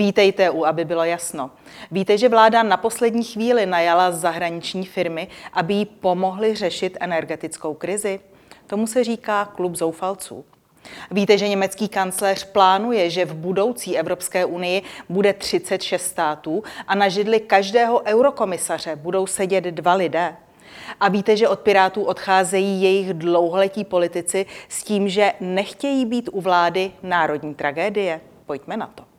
Vítejte u, aby bylo jasno. Víte, že vláda na poslední chvíli najala zahraniční firmy, aby jí pomohly řešit energetickou krizi? Tomu se říká klub zoufalců. Víte, že německý kancléř plánuje, že v budoucí Evropské unii bude 36 států a na židli každého eurokomisaře budou sedět dva lidé? A víte, že od Pirátů odcházejí jejich dlouholetí politici s tím, že nechtějí být u vlády národní tragédie? Pojďme na to.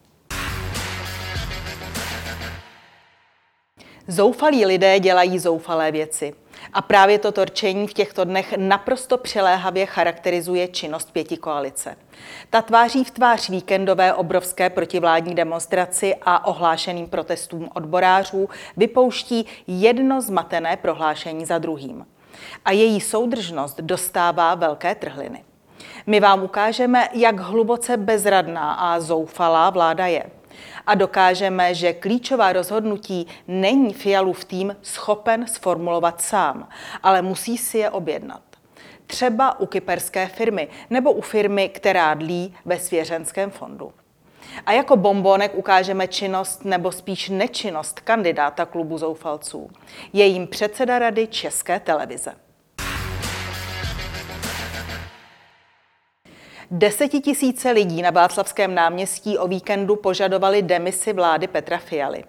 Zoufalí lidé dělají zoufalé věci. A právě to torčení v těchto dnech naprosto přiléhavě charakterizuje činnost pěti koalice. Ta tváří v tvář víkendové obrovské protivládní demonstraci a ohlášeným protestům odborářů vypouští jedno zmatené prohlášení za druhým. A její soudržnost dostává velké trhliny. My vám ukážeme, jak hluboce bezradná a zoufalá vláda je a dokážeme, že klíčová rozhodnutí není Fialův tým schopen sformulovat sám, ale musí si je objednat. Třeba u kyperské firmy nebo u firmy, která dlí ve svěřenském fondu. A jako bombonek ukážeme činnost nebo spíš nečinnost kandidáta klubu zoufalců. Je jim předseda rady České televize. Desetitisíce lidí na Václavském náměstí o víkendu požadovali demisi vlády Petra Fialy.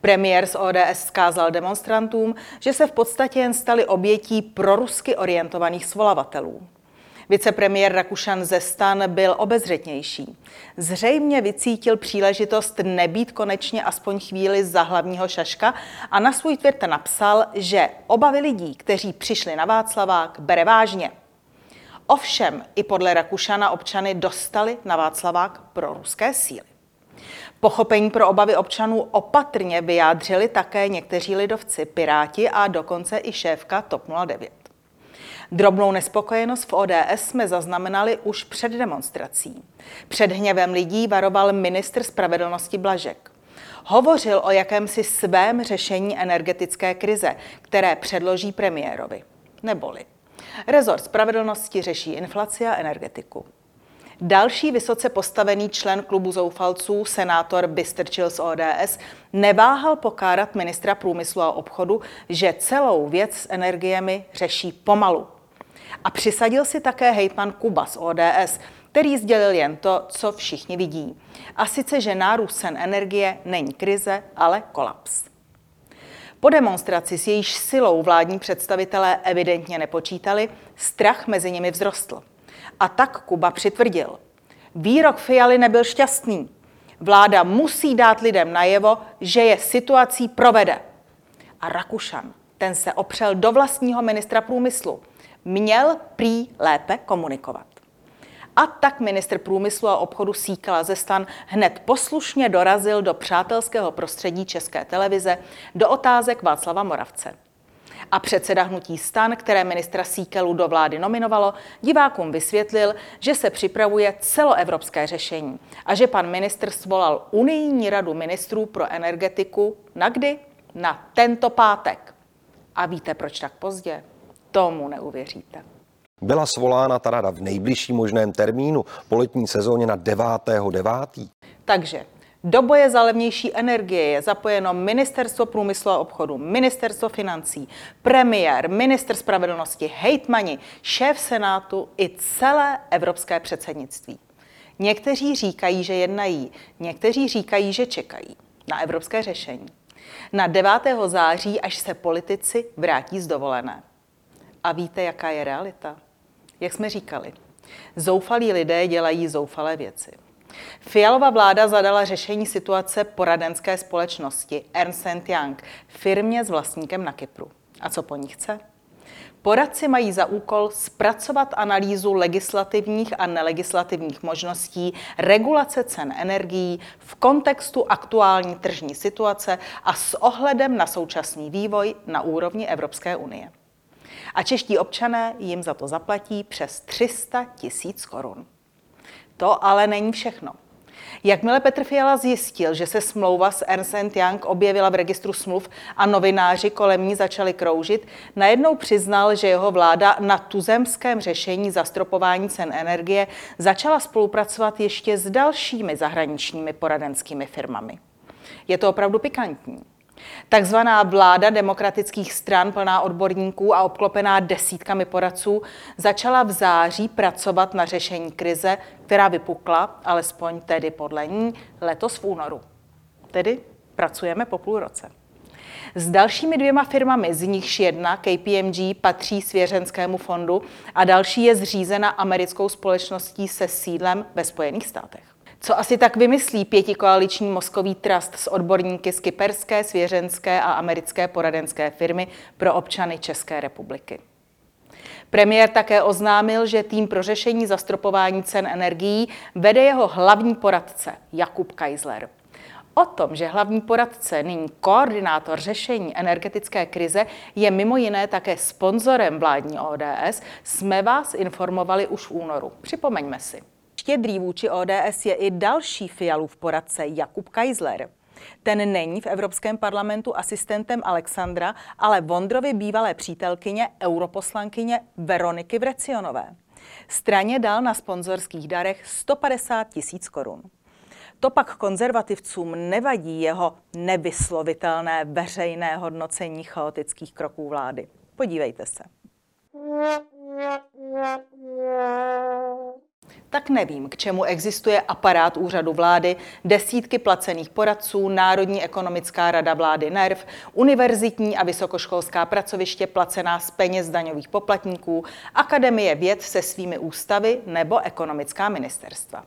Premiér z ODS skázal demonstrantům, že se v podstatě jen stali obětí prorusky orientovaných svolavatelů. Vicepremiér Rakušan ze stan byl obezřetnější. Zřejmě vycítil příležitost nebýt konečně aspoň chvíli za hlavního šaška a na svůj Twitter napsal, že obavy lidí, kteří přišli na Václavák, bere vážně. Ovšem, i podle Rakušana občany dostali na Václavák pro ruské síly. Pochopení pro obavy občanů opatrně vyjádřili také někteří lidovci, piráti a dokonce i šéfka TOP 09. Drobnou nespokojenost v ODS jsme zaznamenali už před demonstrací. Před hněvem lidí varoval ministr spravedlnosti Blažek. Hovořil o jakémsi svém řešení energetické krize, které předloží premiérovi. Neboli Rezort spravedlnosti řeší inflaci a energetiku. Další vysoce postavený člen klubu zoufalců, senátor Bystrčil z ODS, neváhal pokárat ministra průmyslu a obchodu, že celou věc s energiemi řeší pomalu. A přisadil si také hejtman Kuba z ODS, který sdělil jen to, co všichni vidí. A sice, že nárůst cen energie není krize, ale kolaps. Po demonstraci s jejíž silou vládní představitelé evidentně nepočítali, strach mezi nimi vzrostl. A tak Kuba přitvrdil. Výrok Fialy nebyl šťastný. Vláda musí dát lidem najevo, že je situací provede. A Rakušan, ten se opřel do vlastního ministra průmyslu. Měl prý lépe komunikovat. A tak ministr průmyslu a obchodu Síkala ze stan hned poslušně dorazil do přátelského prostředí České televize do otázek Václava Moravce. A předseda hnutí stan, které ministra Síkelu do vlády nominovalo, divákům vysvětlil, že se připravuje celoevropské řešení a že pan ministr svolal unijní radu ministrů pro energetiku na kdy? Na tento pátek. A víte, proč tak pozdě? Tomu neuvěříte. Byla svolána ta rada v nejbližším možném termínu po letní sezóně na 9.9. Takže do boje za levnější energie je zapojeno Ministerstvo průmyslu a obchodu, Ministerstvo financí, premiér, minister spravedlnosti, hejtmani, šéf Senátu i celé evropské předsednictví. Někteří říkají, že jednají, někteří říkají, že čekají na evropské řešení. Na 9. září, až se politici vrátí z dovolené. A víte, jaká je realita? Jak jsme říkali, zoufalí lidé dělají zoufalé věci. Fialová vláda zadala řešení situace poradenské společnosti Ernst Young, firmě s vlastníkem na Kypru. A co po ní chce? Poradci mají za úkol zpracovat analýzu legislativních a nelegislativních možností regulace cen energií v kontextu aktuální tržní situace a s ohledem na současný vývoj na úrovni Evropské unie a čeští občané jim za to zaplatí přes 300 tisíc korun. To ale není všechno. Jakmile Petr Fiala zjistil, že se smlouva s Ernst Young objevila v registru smluv a novináři kolem ní začali kroužit, najednou přiznal, že jeho vláda na tuzemském řešení zastropování cen energie začala spolupracovat ještě s dalšími zahraničními poradenskými firmami. Je to opravdu pikantní. Takzvaná vláda demokratických stran plná odborníků a obklopená desítkami poradců začala v září pracovat na řešení krize, která vypukla, alespoň tedy podle ní, letos v únoru. Tedy pracujeme po půl roce. S dalšími dvěma firmami, z nichž jedna, KPMG, patří svěřenskému fondu a další je zřízena americkou společností se sídlem ve Spojených státech. Co asi tak vymyslí pětikoaliční mozkový trust s odborníky z kyperské, svěřenské a americké poradenské firmy pro občany České republiky? Premiér také oznámil, že tým pro řešení zastropování cen energií vede jeho hlavní poradce Jakub Kaisler. O tom, že hlavní poradce, nyní koordinátor řešení energetické krize, je mimo jiné také sponzorem vládní ODS, jsme vás informovali už v únoru. Připomeňme si. Štědrý vůči ODS je i další Fialův poradce Jakub Kaisler. Ten není v Evropském parlamentu asistentem Alexandra, ale Vondrovy bývalé přítelkyně, europoslankyně Veroniky Vrecionové. Straně dal na sponzorských darech 150 tisíc korun. To pak konzervativcům nevadí jeho nevyslovitelné veřejné hodnocení chaotických kroků vlády. Podívejte se tak nevím, k čemu existuje aparát úřadu vlády, desítky placených poradců, Národní ekonomická rada vlády NERV, univerzitní a vysokoškolská pracoviště placená z peněz daňových poplatníků, Akademie věd se svými ústavy nebo ekonomická ministerstva.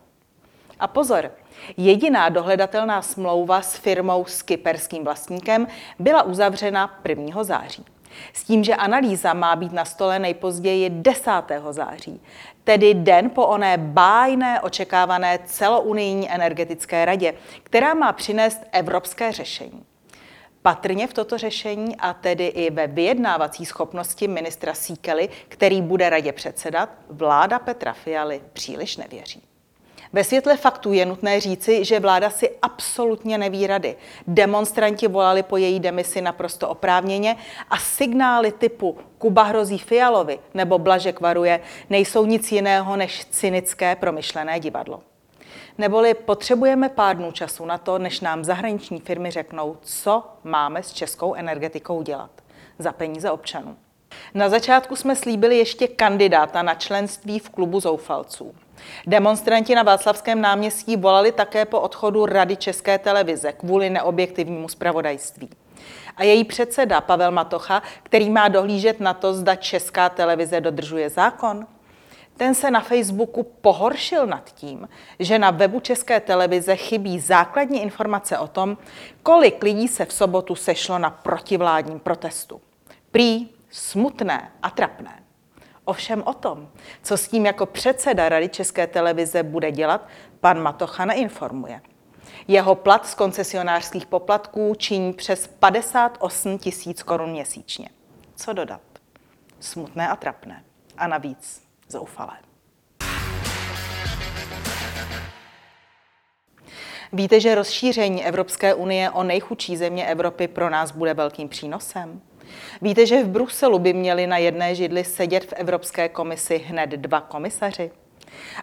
A pozor, jediná dohledatelná smlouva s firmou s kyperským vlastníkem byla uzavřena 1. září. S tím, že analýza má být na stole nejpozději 10. září, tedy den po oné bájné očekávané celounijní energetické radě, která má přinést evropské řešení. Patrně v toto řešení a tedy i ve vyjednávací schopnosti ministra Síkely, který bude radě předsedat, vláda Petra Fialy příliš nevěří. Ve světle faktů je nutné říci, že vláda si absolutně neví rady. Demonstranti volali po její demisi naprosto oprávněně a signály typu Kuba hrozí Fialovi nebo Blažek varuje nejsou nic jiného než cynické promyšlené divadlo. Neboli potřebujeme pár dnů času na to, než nám zahraniční firmy řeknou, co máme s českou energetikou dělat za peníze občanů. Na začátku jsme slíbili ještě kandidáta na členství v klubu zoufalců. Demonstranti na Václavském náměstí volali také po odchodu Rady České televize kvůli neobjektivnímu zpravodajství. A její předseda Pavel Matocha, který má dohlížet na to, zda Česká televize dodržuje zákon, ten se na Facebooku pohoršil nad tím, že na webu České televize chybí základní informace o tom, kolik lidí se v sobotu sešlo na protivládním protestu. Prý smutné a trapné. Ovšem o tom, co s tím jako předseda Rady České televize bude dělat, pan Matocha neinformuje. Jeho plat z koncesionářských poplatků činí přes 58 tisíc korun měsíčně. Co dodat? Smutné a trapné. A navíc zoufalé. Víte, že rozšíření Evropské unie o nejchudší země Evropy pro nás bude velkým přínosem? Víte, že v Bruselu by měli na jedné židli sedět v Evropské komisi hned dva komisaři?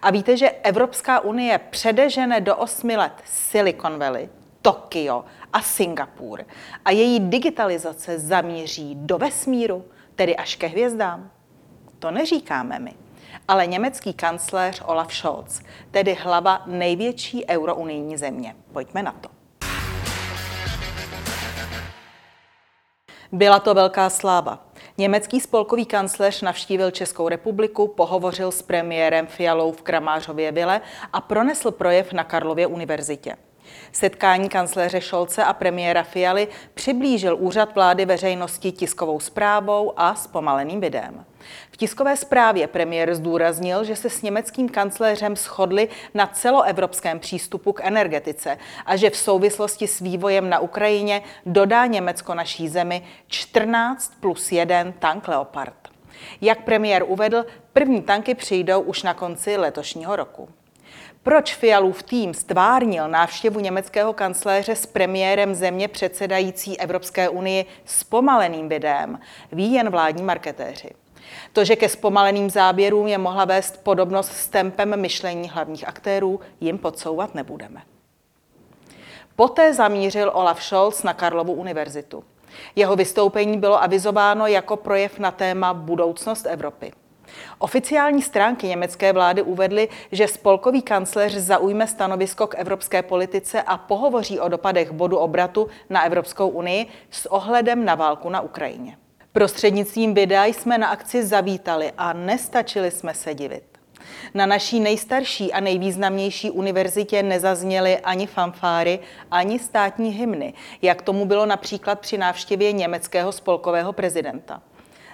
A víte, že Evropská unie předežene do osmi let Silicon Valley, Tokio a Singapur a její digitalizace zamíří do vesmíru, tedy až ke hvězdám? To neříkáme my, ale německý kancléř Olaf Scholz, tedy hlava největší eurounijní země. Pojďme na to. Byla to velká sláva. Německý spolkový kancléř navštívil Českou republiku, pohovořil s premiérem Fialou v Kramářově vile a pronesl projev na Karlově univerzitě. Setkání kancléře Šolce a premiéra Fialy přiblížil úřad vlády veřejnosti tiskovou zprávou a zpomaleným videem. V tiskové zprávě premiér zdůraznil, že se s německým kancléřem shodli na celoevropském přístupu k energetice a že v souvislosti s vývojem na Ukrajině dodá Německo naší zemi 14 plus 1 tank Leopard. Jak premiér uvedl, první tanky přijdou už na konci letošního roku. Proč Fialův tým stvárnil návštěvu německého kancléře s premiérem země předsedající Evropské unii s pomaleným videem, ví jen vládní marketéři. To, že ke zpomaleným záběrům je mohla vést podobnost s tempem myšlení hlavních aktérů, jim podsouvat nebudeme. Poté zamířil Olaf Scholz na Karlovu univerzitu. Jeho vystoupení bylo avizováno jako projev na téma budoucnost Evropy. Oficiální stránky německé vlády uvedly, že spolkový kancléř zaujme stanovisko k evropské politice a pohovoří o dopadech bodu obratu na Evropskou unii s ohledem na válku na Ukrajině. Prostřednictvím videa jsme na akci zavítali a nestačili jsme se divit. Na naší nejstarší a nejvýznamnější univerzitě nezazněly ani fanfáry, ani státní hymny, jak tomu bylo například při návštěvě německého spolkového prezidenta.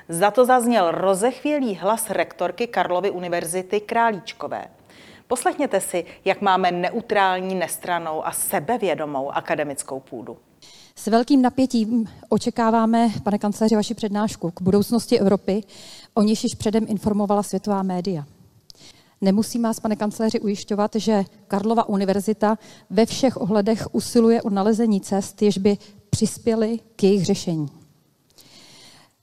Za to zazněl rozechvělý hlas rektorky Karlovy univerzity Králíčkové. Poslechněte si, jak máme neutrální, nestranou a sebevědomou akademickou půdu. S velkým napětím očekáváme, pane kancléři, vaši přednášku k budoucnosti Evropy, o níž již předem informovala světová média. Nemusím vás, pane kancléři, ujišťovat, že Karlova univerzita ve všech ohledech usiluje o nalezení cest, jež by přispěly k jejich řešení.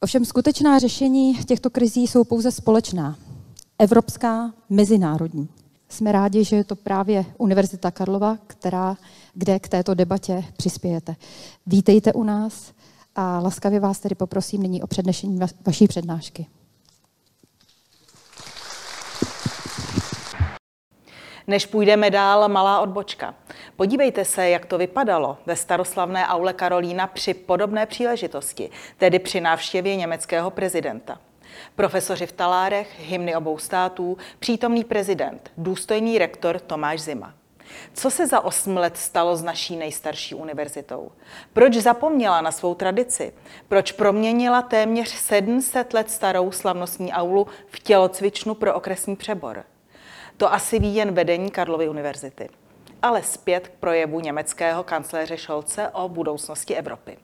Ovšem skutečná řešení těchto krizí jsou pouze společná. Evropská, mezinárodní. Jsme rádi, že je to právě Univerzita Karlova, která, kde k této debatě přispějete. Vítejte u nás a laskavě vás tedy poprosím nyní o přednešení vaší přednášky. Než půjdeme dál, malá odbočka. Podívejte se, jak to vypadalo ve staroslavné aule Karolína při podobné příležitosti, tedy při návštěvě německého prezidenta. Profesoři v talárech, hymny obou států, přítomný prezident, důstojný rektor Tomáš Zima. Co se za osm let stalo s naší nejstarší univerzitou? Proč zapomněla na svou tradici? Proč proměnila téměř 700 let starou slavnostní aulu v tělocvičnu pro okresní přebor? To asi ví jen vedení Karlovy univerzity. Ale zpět k projevu německého kancléře Scholze o budoucnosti Evropy.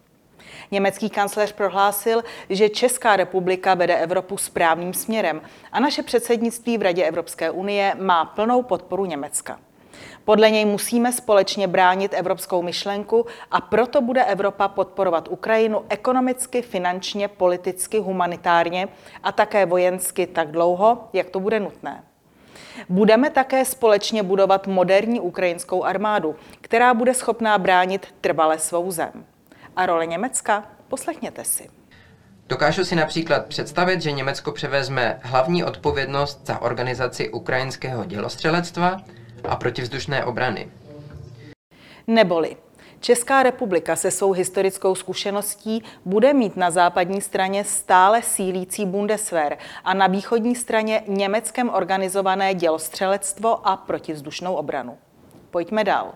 Německý kancléř prohlásil, že Česká republika vede Evropu správným směrem a naše předsednictví v Radě Evropské unie má plnou podporu Německa. Podle něj musíme společně bránit evropskou myšlenku a proto bude Evropa podporovat Ukrajinu ekonomicky, finančně, politicky, humanitárně a také vojensky tak dlouho, jak to bude nutné. Budeme také společně budovat moderní ukrajinskou armádu, která bude schopná bránit trvale svou zem. A role Německa? Poslechněte si. Dokážu si například představit, že Německo převezme hlavní odpovědnost za organizaci ukrajinského dělostřelectva a protivzdušné obrany. Neboli Česká republika se svou historickou zkušeností bude mít na západní straně stále sílící Bundeswehr a na východní straně německém organizované dělostřelectvo a protivzdušnou obranu. Pojďme dál.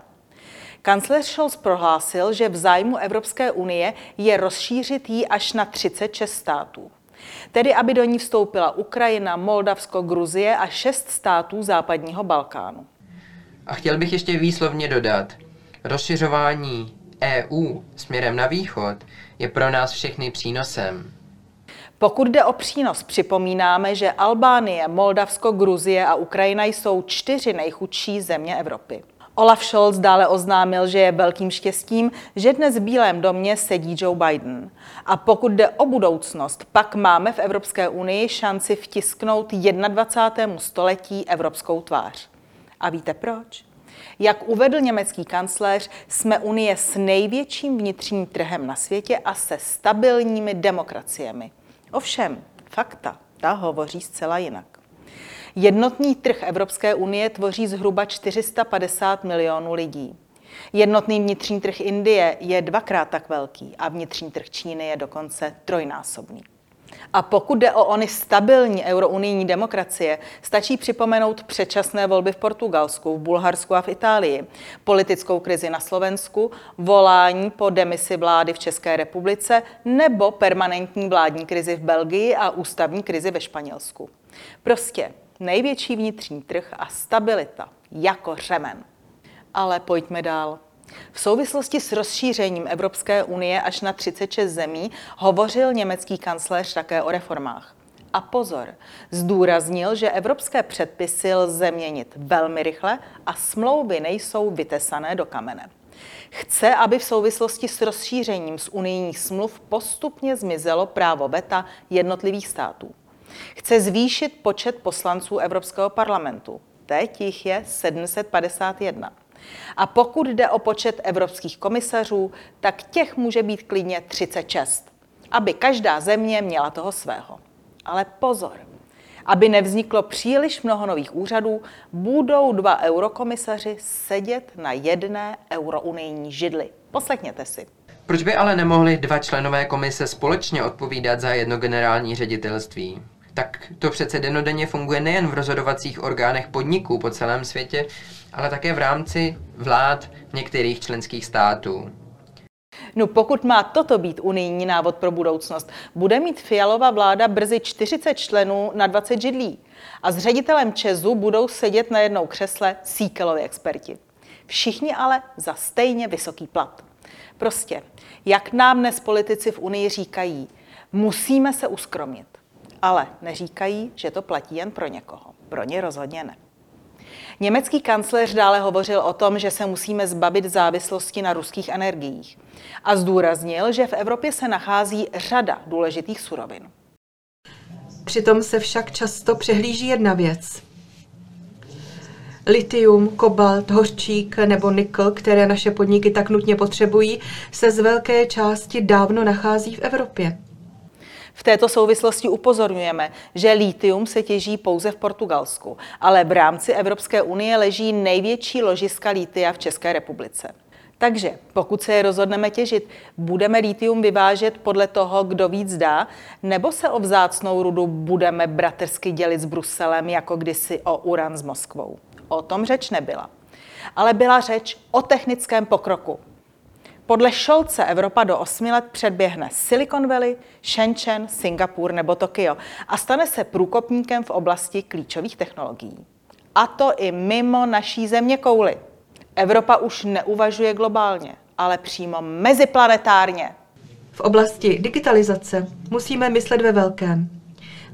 Kancléř Scholz prohlásil, že v zájmu Evropské unie je rozšířit ji až na 36 států. Tedy, aby do ní vstoupila Ukrajina, Moldavsko, Gruzie a šest států západního Balkánu. A chtěl bych ještě výslovně dodat, rozšiřování EU směrem na východ je pro nás všechny přínosem. Pokud jde o přínos, připomínáme, že Albánie, Moldavsko, Gruzie a Ukrajina jsou čtyři nejchudší země Evropy. Olaf Scholz dále oznámil, že je velkým štěstím, že dnes v Bílém domě sedí Joe Biden. A pokud jde o budoucnost, pak máme v Evropské unii šanci vtisknout 21. století evropskou tvář. A víte proč? Jak uvedl německý kancléř, jsme Unie s největším vnitřním trhem na světě a se stabilními demokraciemi. Ovšem, fakta, ta hovoří zcela jinak. Jednotný trh Evropské unie tvoří zhruba 450 milionů lidí. Jednotný vnitřní trh Indie je dvakrát tak velký a vnitřní trh Číny je dokonce trojnásobný. A pokud jde o ony stabilní eurounijní demokracie, stačí připomenout předčasné volby v Portugalsku, v Bulharsku a v Itálii, politickou krizi na Slovensku, volání po demisi vlády v České republice nebo permanentní vládní krizi v Belgii a ústavní krizi ve Španělsku. Prostě největší vnitřní trh a stabilita jako řemen. Ale pojďme dál. V souvislosti s rozšířením Evropské unie až na 36 zemí hovořil německý kancléř také o reformách. A pozor, zdůraznil, že evropské předpisy lze měnit velmi rychle a smlouvy nejsou vytesané do kamene. Chce, aby v souvislosti s rozšířením z unijních smluv postupně zmizelo právo veta jednotlivých států. Chce zvýšit počet poslanců Evropského parlamentu. Teď jich je 751. A pokud jde o počet evropských komisařů, tak těch může být klidně 36, aby každá země měla toho svého. Ale pozor, aby nevzniklo příliš mnoho nových úřadů, budou dva eurokomisaři sedět na jedné eurounijní židli. Poslechněte si. Proč by ale nemohli dva členové komise společně odpovídat za jedno generální ředitelství? Tak to přece denodenně funguje nejen v rozhodovacích orgánech podniků po celém světě, ale také v rámci vlád některých členských států. No pokud má toto být unijní návod pro budoucnost, bude mít Fialová vláda brzy 40 členů na 20 židlí. A s ředitelem Česu budou sedět na jednou křesle Síkelovi experti. Všichni ale za stejně vysoký plat. Prostě, jak nám dnes politici v Unii říkají, musíme se uskromnit. Ale neříkají, že to platí jen pro někoho. Pro ně rozhodně ne. Německý kancléř dále hovořil o tom, že se musíme zbavit závislosti na ruských energiích a zdůraznil, že v Evropě se nachází řada důležitých surovin. Přitom se však často přehlíží jedna věc. Litium, kobalt, hořčík nebo nikl, které naše podniky tak nutně potřebují, se z velké části dávno nachází v Evropě. V této souvislosti upozorňujeme, že lítium se těží pouze v Portugalsku, ale v rámci Evropské unie leží největší ložiska lítia v České republice. Takže pokud se je rozhodneme těžit, budeme lítium vyvážet podle toho, kdo víc dá, nebo se o vzácnou rudu budeme bratrsky dělit s Bruselem, jako kdysi o uran s Moskvou. O tom řeč nebyla. Ale byla řeč o technickém pokroku, podle Šolce Evropa do 8 let předběhne Silicon Valley, Shenzhen, Singapur nebo Tokio a stane se průkopníkem v oblasti klíčových technologií. A to i mimo naší země kouly. Evropa už neuvažuje globálně, ale přímo meziplanetárně. V oblasti digitalizace musíme myslet ve velkém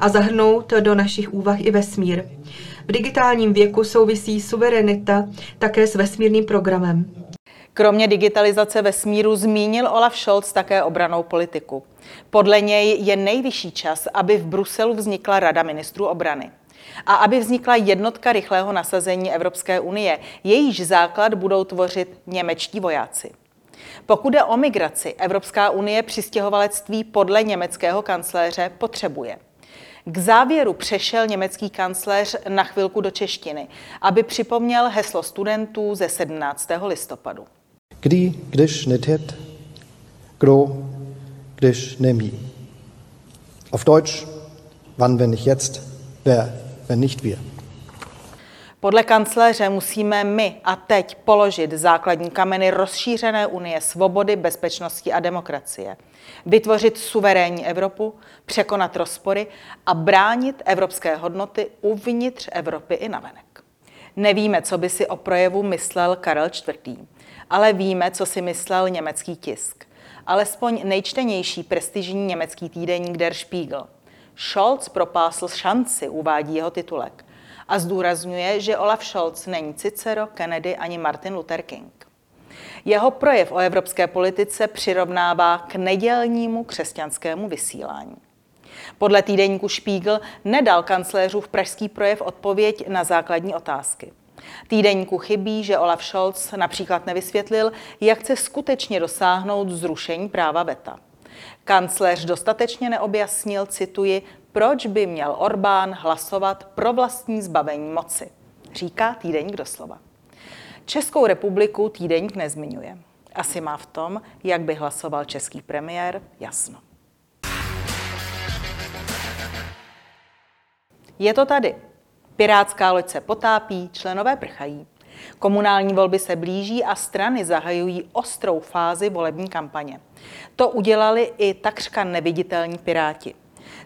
a zahrnout do našich úvah i vesmír. V digitálním věku souvisí suverenita také s vesmírným programem. Kromě digitalizace vesmíru zmínil Olaf Scholz také obranou politiku. Podle něj je nejvyšší čas, aby v Bruselu vznikla Rada ministrů obrany a aby vznikla jednotka rychlého nasazení Evropské unie. Jejíž základ budou tvořit němečtí vojáci. Pokud je o migraci, Evropská unie přistěhovalectví podle německého kancléře potřebuje. K závěru přešel německý kancléř na chvilku do češtiny, aby připomněl heslo studentů ze 17. listopadu. Kdy, když netet, kdo, když nemí. Auf Deutsch, wann, wenn nicht jetzt, wer, wenn nicht wir. Podle kancléře musíme my a teď položit základní kameny rozšířené unie svobody, bezpečnosti a demokracie. Vytvořit suverénní Evropu, překonat rozpory a bránit evropské hodnoty uvnitř Evropy i navenek. Nevíme, co by si o projevu myslel Karel IV ale víme, co si myslel německý tisk. Alespoň nejčtenější prestižní německý týdeník Der Spiegel. Scholz propásl šanci, uvádí jeho titulek. A zdůrazňuje, že Olaf Scholz není Cicero, Kennedy ani Martin Luther King. Jeho projev o evropské politice přirovnává k nedělnímu křesťanskému vysílání. Podle týdeníku Spiegel nedal kancléřův pražský projev odpověď na základní otázky. Týdeníku chybí, že Olaf Scholz například nevysvětlil, jak chce skutečně dosáhnout zrušení práva VETA. Kancléř dostatečně neobjasnil, cituji, proč by měl Orbán hlasovat pro vlastní zbavení moci, říká týdeník doslova. Českou republiku týdeník nezmiňuje. Asi má v tom, jak by hlasoval český premiér, jasno. Je to tady. Pirátská loď se potápí, členové prchají. Komunální volby se blíží a strany zahajují ostrou fázi volební kampaně. To udělali i takřka neviditelní piráti.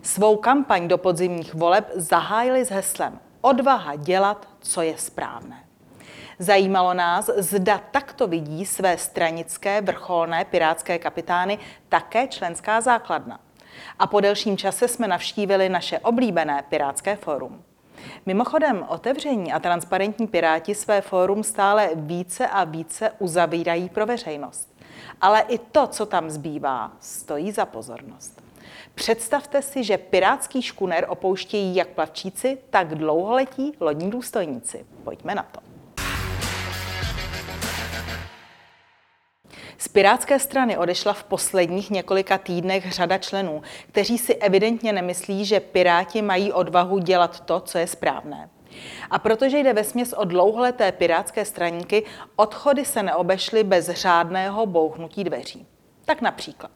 Svou kampaň do podzimních voleb zahájili s heslem Odvaha dělat, co je správné. Zajímalo nás, zda takto vidí své stranické vrcholné pirátské kapitány také členská základna. A po delším čase jsme navštívili naše oblíbené Pirátské fórum. Mimochodem, otevření a transparentní Piráti své fórum stále více a více uzavírají pro veřejnost. Ale i to, co tam zbývá, stojí za pozornost. Představte si, že pirátský škuner opouštějí jak plavčíci, tak dlouholetí lodní důstojníci. Pojďme na to. Z Pirátské strany odešla v posledních několika týdnech řada členů, kteří si evidentně nemyslí, že Piráti mají odvahu dělat to, co je správné. A protože jde ve směs o dlouholeté pirátské straníky, odchody se neobešly bez řádného bouchnutí dveří. Tak například.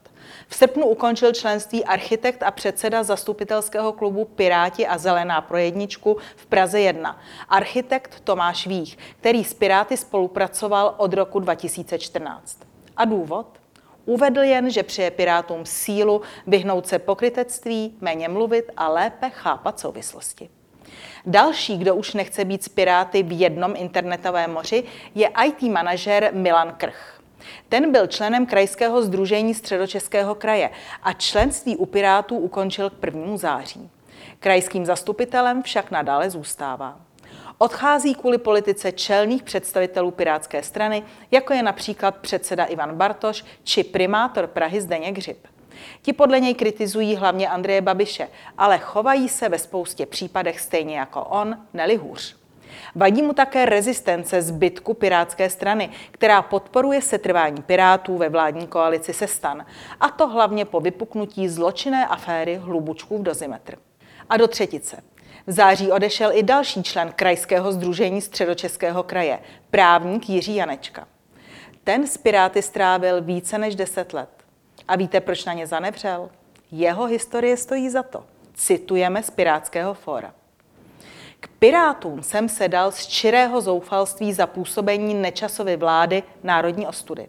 V srpnu ukončil členství architekt a předseda zastupitelského klubu Piráti a Zelená pro jedničku v Praze 1, architekt Tomáš Vích, který s Piráty spolupracoval od roku 2014. A důvod? Uvedl jen, že přeje Pirátům sílu vyhnout se pokrytectví, méně mluvit a lépe chápat souvislosti. Další, kdo už nechce být s Piráty v jednom internetovém moři, je IT manažer Milan Krch. Ten byl členem Krajského združení Středočeského kraje a členství u Pirátů ukončil k 1. září. Krajským zastupitelem však nadále zůstává. Odchází kvůli politice čelných představitelů Pirátské strany, jako je například předseda Ivan Bartoš či primátor Prahy Zdeněk Hřib. Ti podle něj kritizují hlavně Andreje Babiše, ale chovají se ve spoustě případech stejně jako on, neli hůř. Vadí mu také rezistence zbytku Pirátské strany, která podporuje setrvání Pirátů ve vládní koalici se stan, a to hlavně po vypuknutí zločinné aféry Hlubučků v dozimetr. A do třetice. V září odešel i další člen Krajského združení Středočeského kraje, právník Jiří Janečka. Ten s Piráty strávil více než 10 let. A víte, proč na ně zanevřel? Jeho historie stojí za to. Citujeme z Pirátského fóra. K Pirátům jsem se dal z čirého zoufalství za působení nečasovy vlády národní ostudy.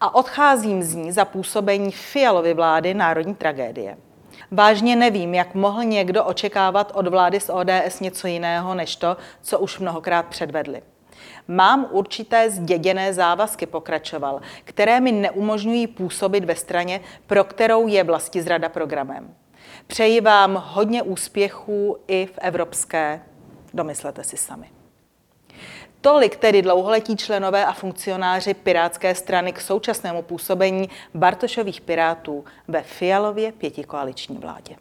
A odcházím z ní za působení Fialovy vlády národní tragédie. Vážně nevím, jak mohl někdo očekávat od vlády z ODS něco jiného, než to, co už mnohokrát předvedli. Mám určité zděděné závazky, pokračoval, které mi neumožňují působit ve straně, pro kterou je vlasti zrada programem. Přeji vám hodně úspěchů i v evropské, domyslete si sami. Tolik tedy dlouholetí členové a funkcionáři Pirátské strany k současnému působení Bartošových Pirátů ve Fialově pětikoaliční vládě.